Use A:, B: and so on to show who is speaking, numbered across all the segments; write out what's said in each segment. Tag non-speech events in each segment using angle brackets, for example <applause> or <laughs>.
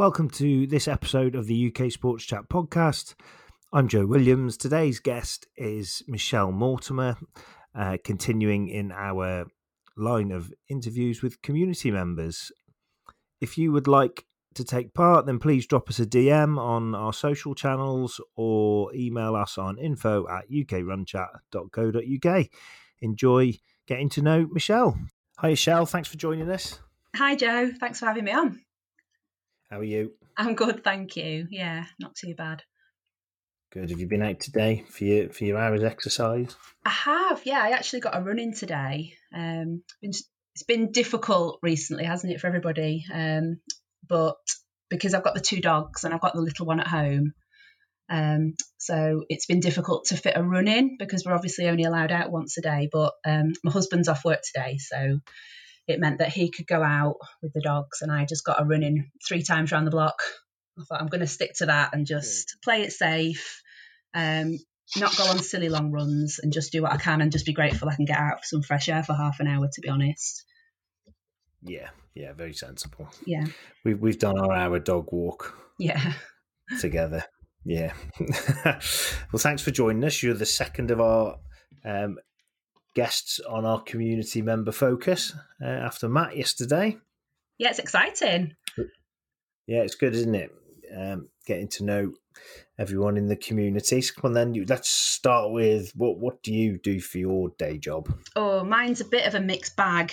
A: Welcome to this episode of the UK Sports Chat podcast. I'm Joe Williams. Today's guest is Michelle Mortimer, uh, continuing in our line of interviews with community members. If you would like to take part, then please drop us a DM on our social channels or email us on info at ukrunchat.co.uk. Enjoy getting to know Michelle. Hi, Michelle. Thanks for joining us.
B: Hi, Joe. Thanks for having me on.
A: How are you?
B: I'm good, thank you. Yeah, not too bad.
A: Good. Have you been out today for your for your hours exercise?
B: I have. Yeah, I actually got a run in today. Um, it's been difficult recently, hasn't it, for everybody? Um, but because I've got the two dogs and I've got the little one at home, um, so it's been difficult to fit a run in because we're obviously only allowed out once a day. But um, my husband's off work today, so it meant that he could go out with the dogs, and I just got a run in three times around the block. I thought I'm going to stick to that and just play it safe, um, not go on silly long runs, and just do what I can and just be grateful I can get out for some fresh air for half an hour. To be honest.
A: Yeah, yeah, very sensible.
B: Yeah,
A: we've we've done our hour dog walk.
B: Yeah,
A: together. Yeah. <laughs> well, thanks for joining us. You're the second of our um, guests on our community member focus uh, after Matt yesterday.
B: Yeah, it's exciting.
A: Yeah, it's good, isn't it? Um, getting to know everyone in the community. So come on, then let's start with what what do you do for your day job?
B: Oh, mine's a bit of a mixed bag.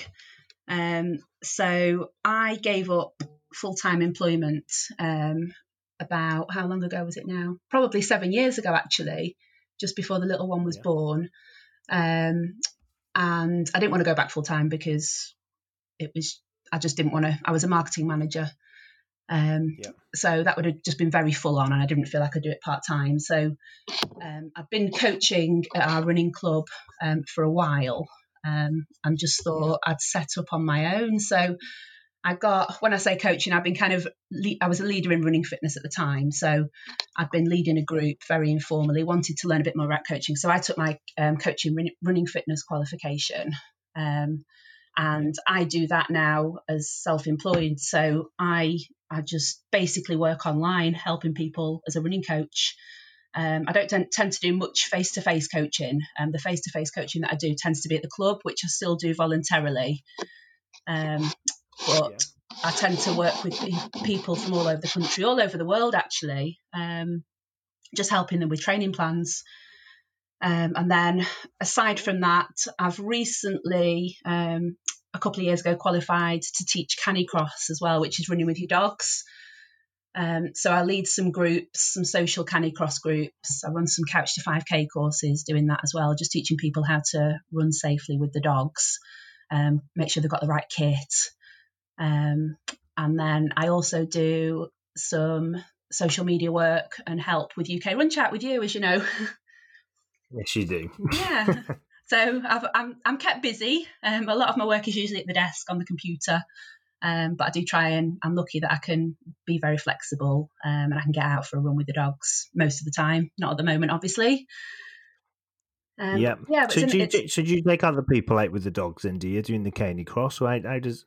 B: Um, so I gave up full time employment um, about how long ago was it now? Probably seven years ago, actually, just before the little one was yeah. born. Um, and I didn't want to go back full time because it was I just didn't want to. I was a marketing manager, um, yeah. so that would have just been very full on, and I didn't feel like I could do it part time. So um, I've been coaching at our running club um, for a while, um, and just thought yeah. I'd set up on my own. So I got when I say coaching, I've been kind of I was a leader in running fitness at the time, so I've been leading a group very informally. Wanted to learn a bit more about coaching, so I took my um, coaching running fitness qualification, um, and I do that now as self-employed. So I I just basically work online, helping people as a running coach. Um, I don't tend, tend, to do much face-to-face coaching. Um, the face-to-face coaching that I do tends to be at the club, which I still do voluntarily. Um, but yeah. I tend to work with people from all over the country, all over the world actually, um, just helping them with training plans. Um, and then aside from that, I've recently, um, a couple of years ago, qualified to teach Canicross as well, which is running with your dogs. Um, so I lead some groups, some social Canicross groups. I run some Couch to 5K courses doing that as well, just teaching people how to run safely with the dogs, um, make sure they've got the right kit, um, and then I also do some social media work and help with UK Run Chat with you, as you know. <laughs>
A: Yes, you do.
B: yeah. <laughs> So i am I'm, I'm kept busy. Um, a lot of my work is usually at the desk on the computer, um, but I do try and I'm lucky that I can be very flexible um, and I can get out for a run with the dogs most of the time. Not at the moment, obviously.
A: Um, yeah. Yeah. So do, you, so do you take other people out with the dogs? Then do you doing the Canicross? Right? How does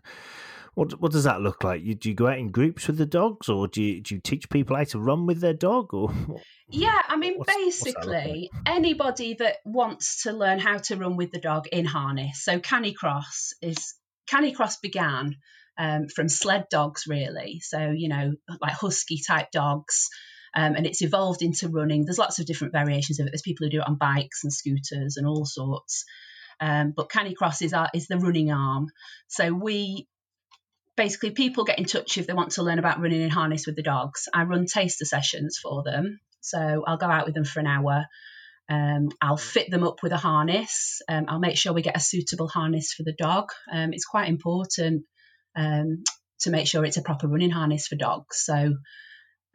A: what what does that look like? You, do you go out in groups with the dogs, or do you, do you teach people how to run with their dog? Or <laughs>
B: yeah, I mean, what's, basically what's like? anybody that wants to learn how to run with the dog in harness. So Canicross is Canicross began um, from sled dogs, really. So you know, like husky type dogs. Um, and it's evolved into running. There's lots of different variations of it. There's people who do it on bikes and scooters and all sorts. Um, but Canicross is, our, is the running arm. So we basically people get in touch if they want to learn about running in harness with the dogs. I run taster sessions for them. So I'll go out with them for an hour. Um, I'll fit them up with a harness. Um, I'll make sure we get a suitable harness for the dog. Um, it's quite important um, to make sure it's a proper running harness for dogs. So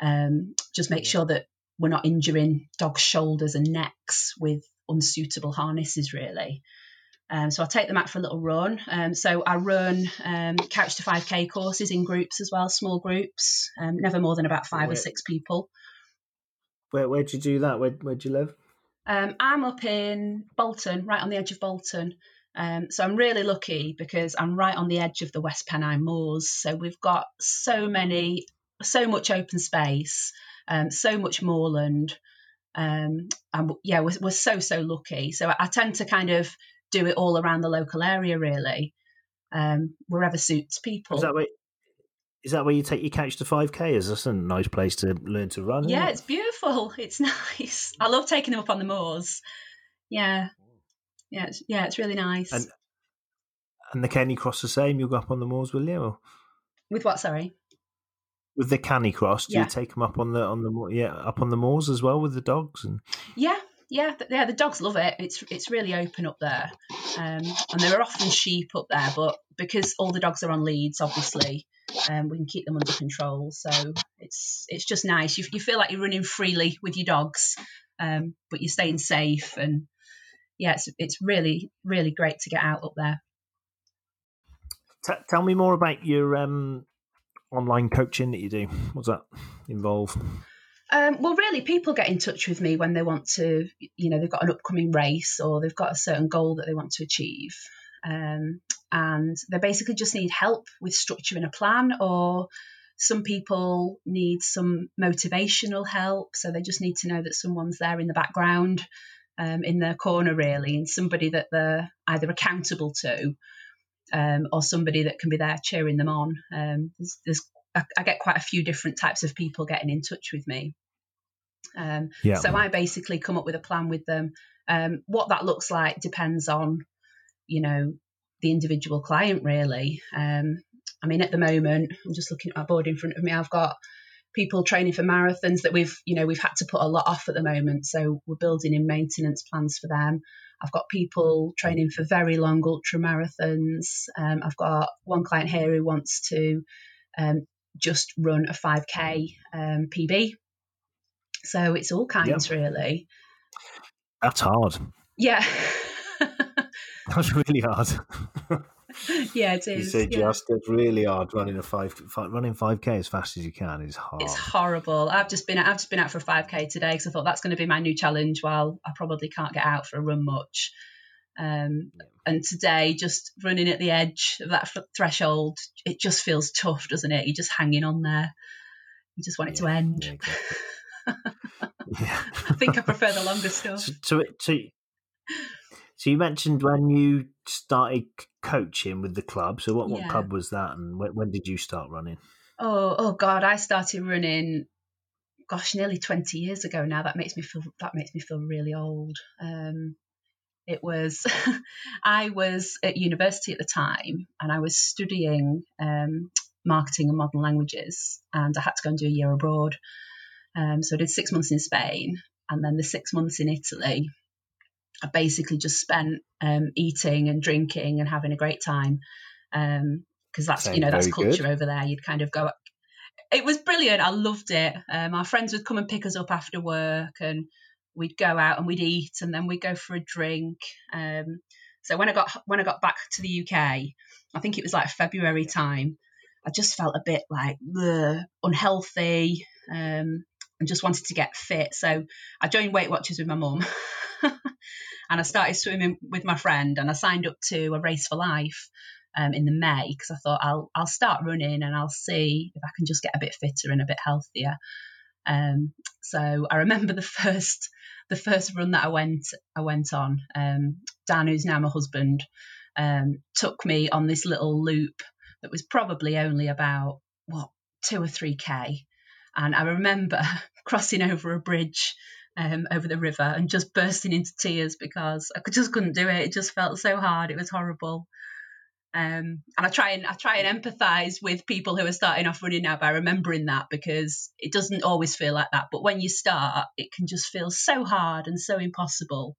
B: um, just make sure that we're not injuring dogs' shoulders and necks with unsuitable harnesses, really. Um, so I'll take them out for a little run. Um, so I run um, couch to 5k courses in groups as well, small groups, um, never more than about five where, or six people.
A: Where where do you do that? Where where do you live?
B: Um, I'm up in Bolton, right on the edge of Bolton. Um, so I'm really lucky because I'm right on the edge of the West Pennine Moors. So we've got so many so much open space, um, so much moorland. Um, and yeah, we're, we're so so lucky. So I, I tend to kind of do it all around the local area, really, um, wherever suits people.
A: Is that where, is that where you take your couch to 5K? Is this a nice place to learn to run?
B: Yeah, it's beautiful. <laughs> It's nice. I love taking them up on the moors. Yeah. Yeah, it's, yeah, it's really nice.
A: And, and the Canicross the same? You'll go up on the moors, will you? Or?
B: With what, sorry?
A: With the Canicross, do
B: Yeah.
A: you take them up on the on the yeah up on the moors as well with the dogs and
B: Yeah, yeah, yeah. The dogs love it. It's it's really open up there, um, and there are often sheep up there. But because all the dogs are on leads, obviously, um, we can keep them under control. So it's it's just nice. You, you feel like you're running freely with your dogs, um, but you're staying safe. And yeah, it's it's really really great to get out up there.
A: T- tell me more about your um, online coaching that you do. What's that involve?
B: Um, well, really, people get in touch with me when they want to, you know, they've got an upcoming race or they've got a certain goal that they want to achieve. Um, and they basically just need help with structuring a plan, or some people need some motivational help. So they just need to know that someone's there in the background, um, in their corner, really, and somebody that they're either accountable to um, or somebody that can be there cheering them on. Um, there's, there's I, I get quite a few different types of people getting in touch with me. Um,
A: Yeah.
B: So I basically come up with a plan with them. Um, what that looks like depends on, you know, the individual client really. Um, I mean, at the moment, I'm just looking at my board in front of me. I've got people training for marathons that we've, you know, we've had to put a lot off at the moment. So we're building in maintenance plans for them. I've got people training for very long ultra marathons. Um, I've got one client here who wants to um, just run a 5k um, PB. So it's all kinds, really.
A: That's hard.
B: Yeah. <laughs>
A: That's really hard. <laughs>
B: yeah, it
A: you
B: is.
A: say
B: yeah.
A: just it's really hard running a five, five running five k as fast as you can is hard.
B: It's horrible. I've just been I've just been out for a 5k today because I thought that's going to be my new challenge. While I probably can't get out for a run much, um, and today just running at the edge of that threshold, it just feels tough, doesn't it? You're just hanging on there. You just want it to end.
A: yeah, exactly. <laughs> yeah.
B: I think I prefer the longer stuff.
A: So, so, so, you mentioned when you started coaching with the club. So what, what club was that, and when, when did you start running?
B: Oh, oh God! I started running, gosh, nearly twenty years ago now. That makes me feel that makes me feel really old. Um, it was, <laughs> I was at university at the time, and I was studying um, marketing and modern languages, and I had to go and do a year abroad. Um, so I did six months in Spain, and then the six months in Italy. I basically just spent um, eating and drinking and having a great time. Um, because that's you know that's
A: very good.
B: culture over there. You'd kind of go. It was brilliant. I loved it. Um, our friends would come and pick us up after work, and we'd go out and we'd eat, and then we'd go for a drink. Um, so when I got when I got back to the UK, I think it was like February time. I just felt a bit like ugh, unhealthy, um, and just wanted to get fit. So I joined Weight Watchers with my mum, <laughs> and I started swimming with my friend, and I signed up to a Race for Life um, in the May because I thought I'll I'll start running and I'll see if I can just get a bit fitter and a bit healthier. Um, so I remember the <laughs> first the first run that I went I went on. Um, Dan, who's now my husband, um, took me on this little loop that was probably only about what two or three k, and I remember <laughs> crossing over a bridge. Um, over the river and just bursting into tears because I just couldn't do it. It just felt so hard. It was horrible. Um, and I try and I try and empathise with people who are starting off running now by remembering that because it doesn't always feel like that. But when you start, it can just feel so hard and so impossible.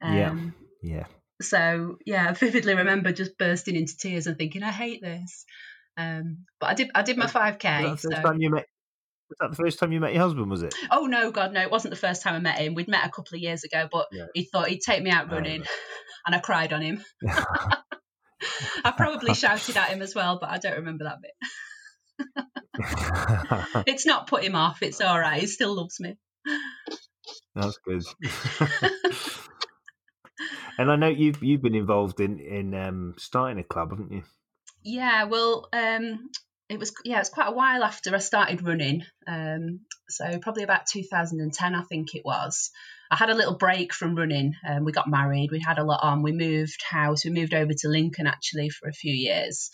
A: Yeah.
B: Um,
A: Yeah.
B: So yeah, I vividly remember just bursting into tears and thinking, I hate this. Um, but I did I did my five k.
A: that, the
B: So
A: time you met, was that the first time you met your husband? Was it?
B: oh no, God no, it wasn't the first time I met him. We'd met a couple of years ago, but
A: Yeah.
B: he thought he'd take me out
A: Oh,
B: running, <laughs> and I cried on him. <laughs> <laughs> <laughs> I probably shouted at him as well, but I don't remember that bit. <laughs> It's not put him off. It's all right. He still loves me.
A: That's good. and I know you've you've been involved in in um, starting a club, haven't you?
B: Yeah. Well, um, it was yeah, it was quite a while after I started running. Um, so probably about 2010, I think it was. I had a little break from running. Um, we got married. We had a lot on. We moved house. We moved over to Lincoln actually for a few years,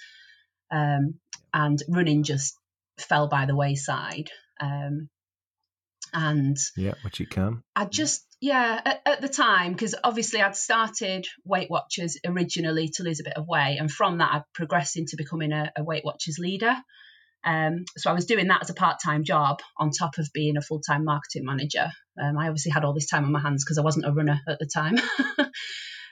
B: um, and running just fell by the wayside. Um, and
A: yeah, which you can.
B: I just yeah at, at the time because obviously I'd started Weight Watchers originally to lose a bit of weight, and from that I'd progressed into becoming a, a Weight Watchers leader. Um, so I was doing that as a part-time job on top of being a full-time marketing manager. Um, I obviously had all this time on my hands because I wasn't a runner at the time. <laughs>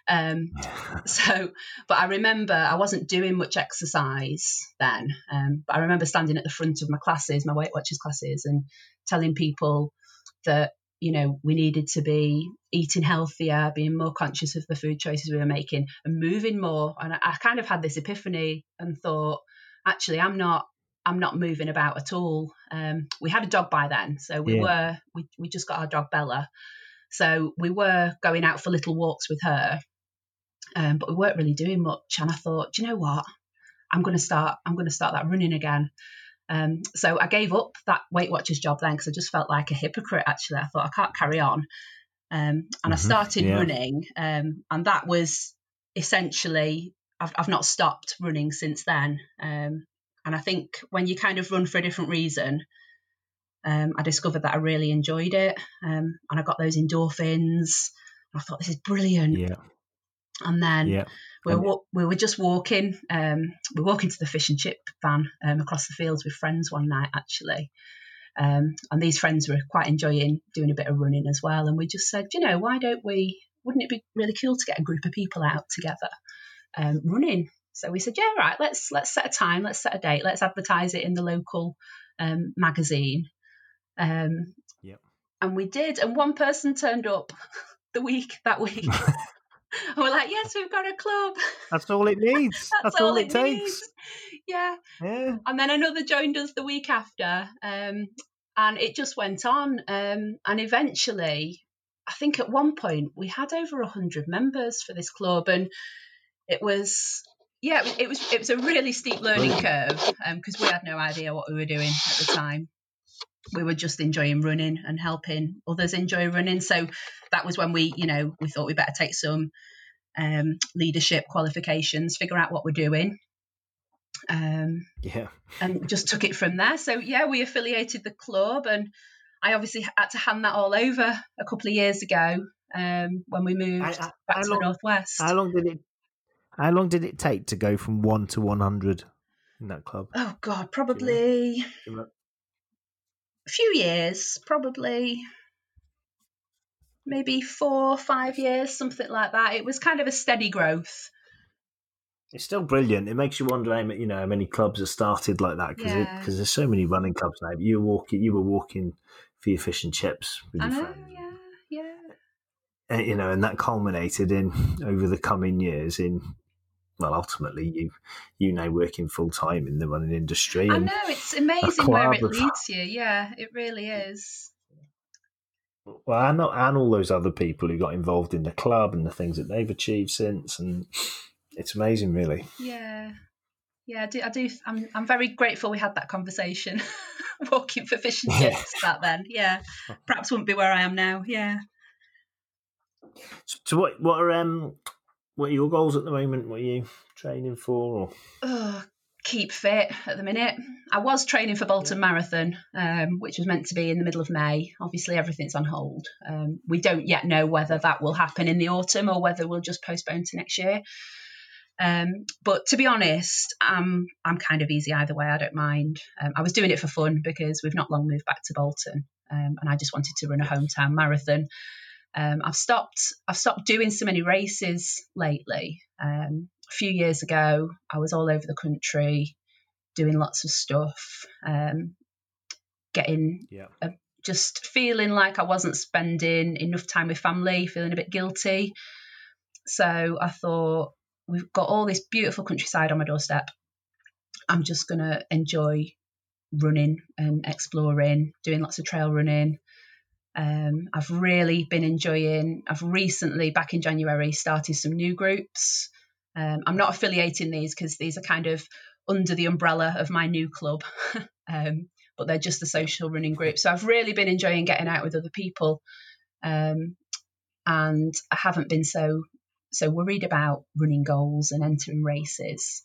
B: um, <laughs> so, but I remember I wasn't doing much exercise then. Um, but I remember standing at the front of my classes, my Weight Watchers classes, and telling people that you know we needed to be eating healthier, being more conscious of the food choices we were making, and moving more. And I, I kind of had this epiphany and thought, actually, I'm not I'm not moving about at all. Um, we had a dog by then, so we yeah. were we we just got our dog Bella, so we were going out for little walks with her, um, but we weren't really doing much. And I thought, do you know what? I'm going to start. I'm going to start that running again. Um, so I gave up that Weight Watchers job then because I just felt like a hypocrite. Actually, I thought I can't carry on, um, and mm-hmm. I started yeah. running, um, and that was essentially I've, I've not stopped running since then. Um, and I think when you kind of run for a different reason, um, I discovered that I really enjoyed it. Um, and I got those endorphins. I thought, this is brilliant.
A: Yeah.
B: And then yeah. We, were, we were just walking. Um, we were walking to the fish and chip van um, across the fields with friends one night, actually. Um, and these friends were quite enjoying doing a bit of running as well. And we just said, you know, why don't we? Wouldn't it be really cool to get a group of people out together um, running? So we said, yeah, right, let's let's set a time, let's set a date, let's advertise it in the local um, magazine. Um,
A: yep.
B: And we did, and one person turned up <laughs> the week that week. <laughs> and we're like, yes, we've got a club.
A: That's all it needs. <laughs> That's, That's all, all, it, takes. Needs.
B: Yeah.
A: Yeah.
B: And then another joined us the week after, um, and it just went on. Um, and eventually, I think at one point we had over hundred members for this club, and it was yeah, it was it was a really steep learning curve because um, we had no idea what we were doing at the time. We were just enjoying running and helping others enjoy running. So that was when we, you know, we thought we better take some um, leadership qualifications, figure out what we're doing. Um,
A: yeah.
B: and just took it from there. So yeah, we affiliated the club, and I obviously had to hand that all over a couple of years ago um, when we moved I, I, back to long, the northwest.
A: How long did it how long did it take to go from one to one hundred in that club?
B: Oh God, probably a few years, probably maybe four, five years, something like that. It was kind of a steady growth.
A: It's still brilliant. It makes you wonder, how you know, how many clubs have started like that because yeah. there's so many running clubs now. You were walking, you were walking for your fish and chips with your
B: know,
A: friends.
B: Yeah, yeah.
A: And, you know, and that culminated in over the coming years in well, ultimately, you you now working full time in the running industry.
B: I know it's amazing where it leads you. Yeah, it really is.
A: Well, and, and all those other people who got involved in the club and the things that they've achieved since, and it's amazing, really.
B: Yeah, yeah, I do. I do I'm, I'm very grateful we had that conversation, <laughs> walking for fish and chips yeah. back then. Yeah, perhaps wouldn't be where I am now. Yeah.
A: So, so what what are um what are your goals at the moment? What are you training for?
B: Or? keep fit at the minute. I was training for Bolton. Marathon, um, which was meant to be in the middle of May. Obviously, everything's on hold. Um, we don't yet know whether that will happen in the autumn or whether we'll just postpone to next year. Um, but to be honest, I'm I'm kind of easy either way. I don't mind. Um, I was doing it for fun because we've not long moved back to Bolton, um, and I just wanted to run a hometown marathon. Um, I've stopped I've stopped doing so many races lately. Um, a few years ago, I was all over the country doing lots of stuff, um, getting
A: yeah.
B: a, just feeling like I wasn't spending enough time with family, feeling a bit guilty. So I thought we've got all this beautiful countryside on my doorstep. I'm just gonna enjoy running and exploring, doing lots of trail running, um, I've really been enjoying. I've recently, back in January, started some new groups. Um, I'm not affiliating these because these are kind of under the umbrella of my new club. <laughs> um, but they're just a social running group. So I've really been enjoying getting out with other people. Um, and I haven't been so so worried about running goals and entering races.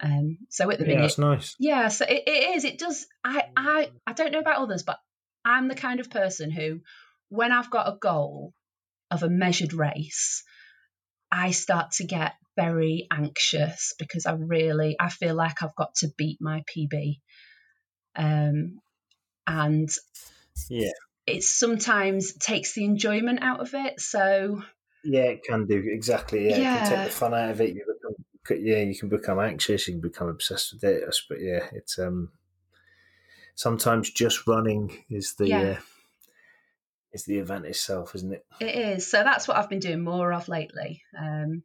B: Um, so at the
A: Yeah,
B: minute,
A: that's nice.
B: yeah, so it, it is. It does. I, I I don't know about others, but I'm the kind of person who, when I've got a goal of a measured race, I start to get very anxious because I really I feel like I've got to beat my PB, um, and
A: Yeah.
B: it sometimes takes the enjoyment out of it. So
A: Yeah, it can do exactly. Yeah, it can take the fun out of it. You become, yeah, you can become anxious. You can become obsessed with it. But yeah, it's um sometimes just running is the
B: Yeah.
A: uh, is the event itself, isn't it?
B: it is. So that's what I've been doing more of lately. Um,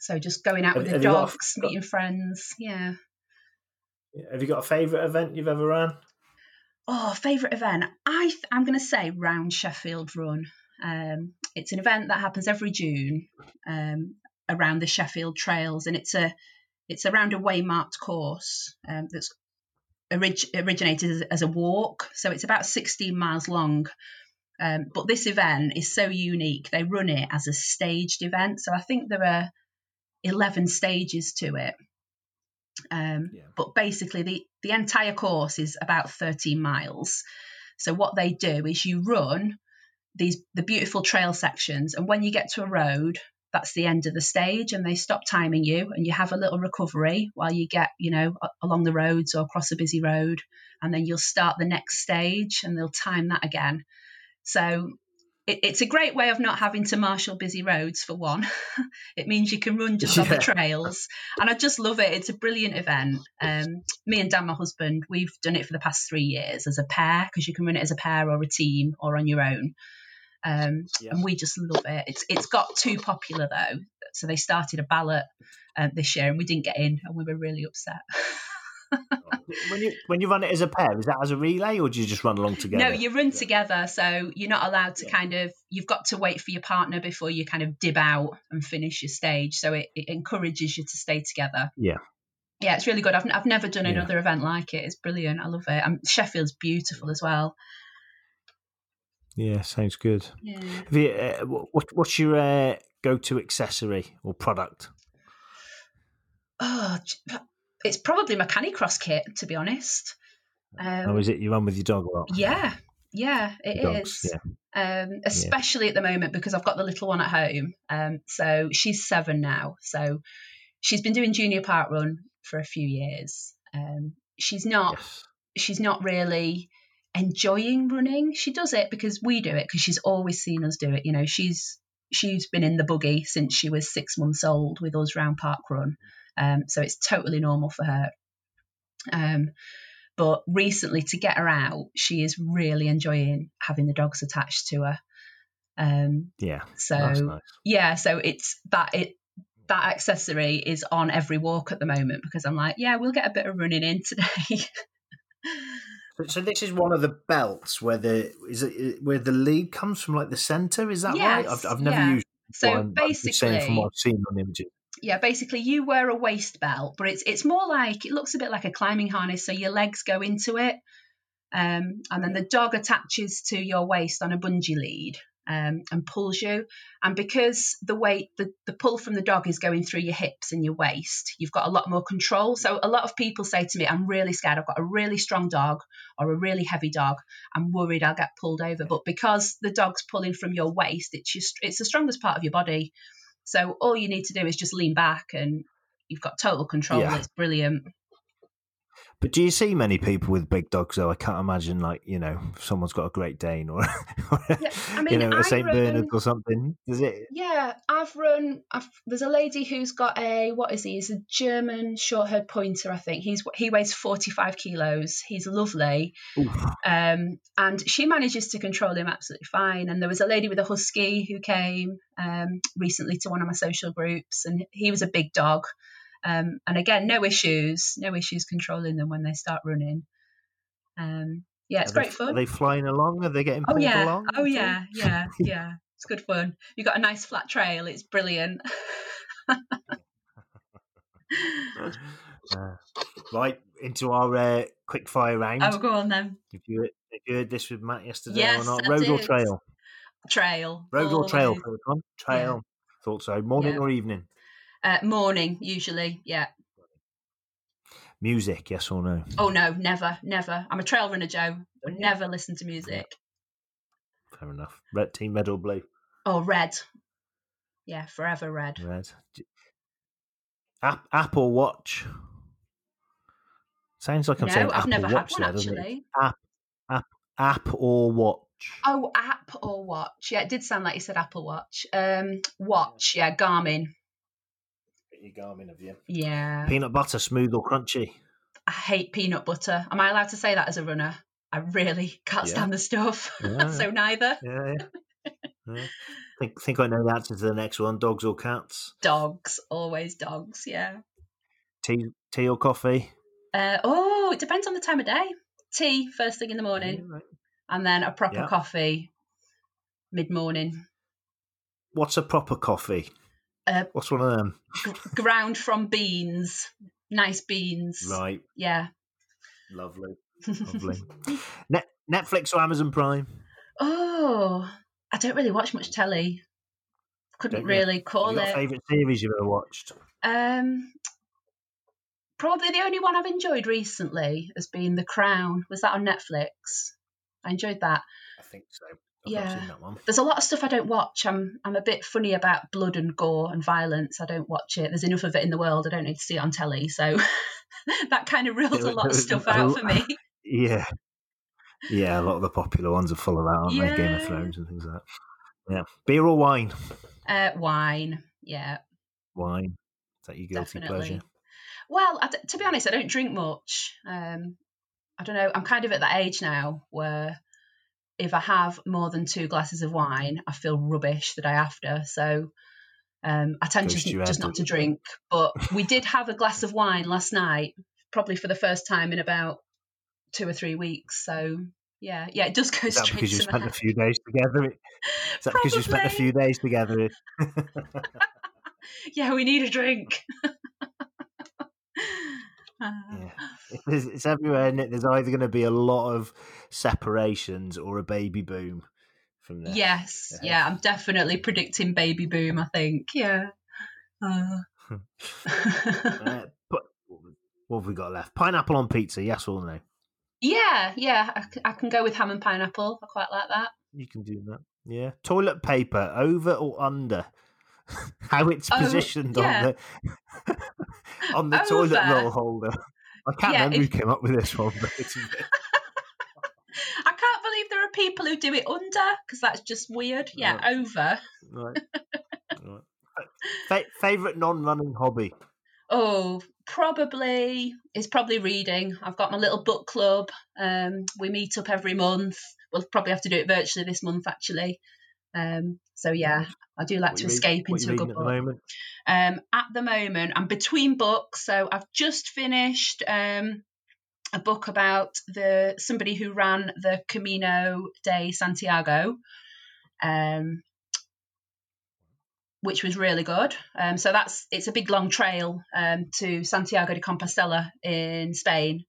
B: so just going out
A: Have-
B: with the
A: have you got a-
B: dogs, meeting friends. Yeah.
A: Have you got a favourite event you've ever ran?
B: Oh, favourite event? I th- I'm going to say Round Sheffield Run. Um, it's an event that happens every June um, around the Sheffield Trails, and it's a it's around a waymarked course um, that's orig- originated as, as a walk. So it's about 16 miles long. Um, but this event is so unique. They run it as a staged event. So I think there are 11 stages to it. Um,
A: Yeah.
B: But basically, the, the entire course is about 13 miles. So what they do is you run these the beautiful trail sections, and when you get to a road, that's the end of the stage, and they stop timing you, and you have a little recovery while you get you know along the roads or across a busy road, and then you'll start the next stage, and they'll time that again. So it, it's a great way of not having to marshal busy roads for one. <laughs> it means you can run just on the trails, and I just love it. It's a brilliant event. Um, me and Dan, my husband, we've done it for the past three years as a pair because you can run it as a pair or a team or on your own. Um,
A: Yeah.
B: and we just love it. It's it's got too popular though, so they started a ballot um, this year, and we didn't get in, and we were really upset. <laughs>
A: when you when you run it as a pair, is that as a relay or do you just run along together?
B: No, you run together, so you're not allowed to kind of. You've got to wait for your partner before you kind of dib out and finish your stage. So it, it encourages you to stay together.
A: Yeah.
B: Yeah, it's really good. I've, I've never done
A: Yeah.
B: another event like it. It's brilliant. I love it. Um, Sheffield's beautiful as well.
A: Yeah, sounds good.
B: Yeah.
A: You, uh, what what's your uh, go-to accessory or product?
B: Oh, it's probably my Canicross kit, to be honest. Um,
A: or is it you run with your dog a lot?
B: Yeah, yeah, it
A: Your
B: is.
A: yeah.
B: Um, especially at the moment because I've got the little one at home. Um, so she's seven now. So she's been doing junior parkrun for a few years. Um, she's not.
A: Yes.
B: She's not really enjoying running. She does it because we do it because she's always seen us do it. You know, she's she's been in the buggy since she was six months old with us round park run. Um, so it's totally normal for her. Um, but recently, to get her out, she is really enjoying having the dogs attached to her. Um,
A: Yeah.
B: so
A: nice.
B: yeah, so it's that it that accessory is on every walk at the moment because I'm like, yeah, we'll get a bit of running in today. <laughs>
A: So, so this is one of the belts where the is it where the lead comes from, like the centre. Is that right?
B: Yes,
A: I've, I've never
B: yeah.
A: used.
B: so
A: before, I'm- I'm just saying from
B: basically,
A: what I've seen on images.
B: yeah, basically you wear a waist belt, but it's it's more like it looks a bit like a climbing harness, so your legs go into it, um, and then the dog attaches to your waist on a bungee lead. Um, and pulls you, and because the weight, the, the pull from the dog is going through your hips and your waist, you've got a lot more control. So a lot of people say to me, "I'm really scared. I've got a really strong dog or a really heavy dog. I'm worried I'll get pulled over." But because the dog's pulling from your waist, it's just it's the strongest part of your body. So all you need to do is just lean back and you've got total control.
A: Yeah.
B: It's brilliant.
A: But do you see many people with big dogs? Though I can't imagine, like you know, someone's got a Great Dane or, <laughs> or
B: Yeah, I mean,
A: you know, a Saint
B: run-
A: Bernard or something. Does it?
B: Yeah, I've run. I've, there's a lady who's got a what is he? He's a German short-haired pointer, I think. He's he weighs 45 kilos. He's lovely, um, and she manages to control him absolutely fine. And there was a lady with a husky who came um, recently to one of my social groups, and he was a big dog. Um, and again, no issues, no issues controlling them when they start running. Um, yeah, it's
A: Are they-
B: great fun.
A: Are they flying along? Are they getting
B: Oh
A: pulled
B: yeah.
A: along?
B: Oh yeah. Yeah. <laughs> Yeah. It's good fun. You got a nice flat trail. It's brilliant. <laughs>
A: Uh, right into our uh, quick fire round.
B: Oh, go on then.
A: If you, have you heard this with Matt yesterday
B: Yes,
A: or not? Road or trail?
B: Trail.
A: Road or trail? one. Trail. Thought so. Morning
B: Yeah.
A: or evening?
B: Uh, morning, usually. Yeah.
A: Music, yes or no?
B: Oh no, never, never. I'm a trail runner, Joe. Would never listen to music.
A: Fair enough. Red team, red or blue?
B: Oh, red. Yeah, forever red.
A: Red. App, app or watch? Sounds like I'm
B: no,
A: saying
B: I've
A: Apple
B: never had
A: Watch
B: one
A: there,
B: actually.
A: App, app, app or watch?
B: Oh, app or watch? Yeah, it did sound like you said Apple Watch. Um, watch. Yeah, Garmin.
A: Your Garmin of you.
B: Yeah,
A: Peanut butter, smooth or crunchy?
B: I hate peanut butter. Am I allowed to say that as a runner? I really can't
A: Yeah.
B: stand the stuff. <laughs>
A: Yeah.
B: so neither.
A: Yeah, yeah. yeah. Think, think I know the answer to the next one. Dogs or cats?
B: Dogs, always dogs. Yeah.
A: Tea, tea or coffee?
B: Uh, oh, it depends on the time of day. Tea first thing in the morning,
A: Yeah, right.
B: and then a proper
A: Yeah.
B: coffee mid morning.
A: What's a proper coffee?
B: Uh,
A: What's one of them?
B: ground from beans, nice beans.
A: Right.
B: Yeah.
A: Lovely. Lovely. <laughs> Net, Netflix or Amazon Prime?
B: Oh, I don't really watch much telly. Couldn't
A: Don't
B: really call
A: you got
B: it.
A: favourite series you've ever watched?
B: Um, probably the only one I've enjoyed recently has been The Crown. Was that on Netflix? I enjoyed that.
A: I think so. I've
B: Yeah.
A: that one.
B: There's a lot of stuff I don't watch. I'm I'm a bit funny about blood and gore and violence. I don't watch it. There's enough of it in the world. I don't need to see it on telly. So <laughs> that kind of <laughs> rules a lot of stuff out for me. <laughs>
A: Yeah. Yeah, a lot of the popular ones are full of that, aren't they? Game of Thrones and things like that. Yeah. Beer or wine?
B: Uh, wine, yeah,
A: Wine. Is that your guilty
B: definitely.
A: pleasure?
B: Well, I to be honest, I don't drink much. Um, I don't know. I'm kind of at that age now where if I have more than two glasses of wine, I feel rubbish the day after. So um, I tend
A: to
B: just not to drink. But <laughs> we did have a glass of wine last night, probably for the first time in about two or three weeks. So yeah, yeah, it does go
A: Is that
B: straight
A: because you spent a
B: head.
A: few days together? Is that because you spent a few days together? <laughs>
B: Yeah, we need a drink. <laughs>
A: Yeah. <laughs> It's, it's everywhere, isn't it? There's either going to be a lot of separations or a baby boom from there.
B: Yes,
A: Yeah.
B: yeah, I'm definitely predicting baby boom. I think, yeah. Uh, <laughs>
A: Uh, <laughs> but what have we got left? Pineapple on pizza, yes or no?
B: yeah, yeah, I can go with ham and pineapple. I quite like that.
A: You can do that. Yeah. Toilet paper, over or under? <laughs> How it's
B: Oh,
A: positioned
B: yeah. <laughs>
A: on the on the toilet roll holder. I can't
B: Yeah,
A: remember
B: if-
A: who came up with this one, but it's <laughs>
B: I can't believe there are people who do it under because that's just weird. Yeah, over.
A: right. right. Fa- favorite non-running hobby?
B: Oh, probably it's probably reading. I've got my little book club. Um, we meet up every month. We'll probably have to do it virtually this month, actually. Um, so yeah, I do like
A: What
B: to
A: read-
B: escape into a good
A: at the
B: book. Um, at the moment, I'm between books, so I've just finished um, a book about the somebody who ran the Camino de Santiago, um, which was really good. Um, so that's it's a big long trail um, to Santiago de Compostela in Spain.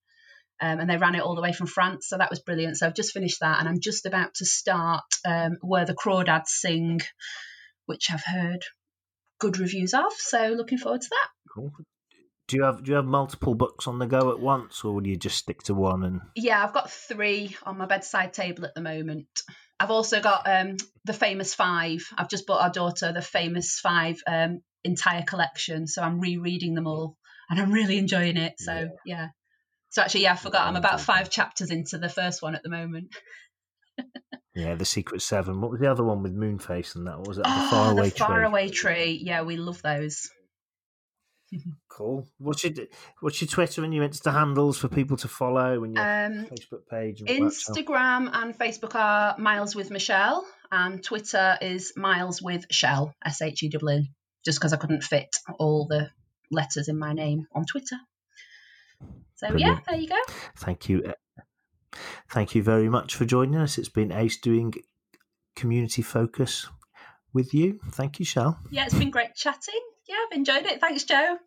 B: Um, and they ran it all the way from France, so that was brilliant. So I've just finished that, and I'm just about to start um, where the crawdads sing, which I've heard good reviews of. So looking forward to that.
A: Cool. Do you have do you have multiple books on the go at once, or will you just stick to one? And
B: Yeah, I've got three on my bedside table at the moment. I've also got um, the Famous Five. I've just bought our daughter the Famous Five um, entire collection, so I'm rereading them all, and I'm really enjoying it. So
A: Yeah.
B: yeah. So actually, yeah, I forgot. I'm about five chapters into the first one at the moment.
A: yeah, the Secret Seven. What was the other one with Moonface and that? What was it? the
B: Oh,
A: Faraway
B: the Faraway
A: Tree.
B: Tree. Yeah, we love those. <laughs>
A: Cool. What's your what's your Twitter and your Insta handles for people to follow and your
B: Um,
A: Facebook page? And all that stuff?
B: Instagram and Facebook are Miles with Michelle, and Twitter is Miles with Shell, S H E W, just because I couldn't fit all the letters in my name on Twitter. So
A: Brilliant.
B: yeah, there you go.
A: Thank you. uh, Thank you very much for joining us. It's been Ace doing community focus with you. Thank you, Shell.
B: Yeah, it's been great chatting. Yeah, I've enjoyed it. Thanks, Joe.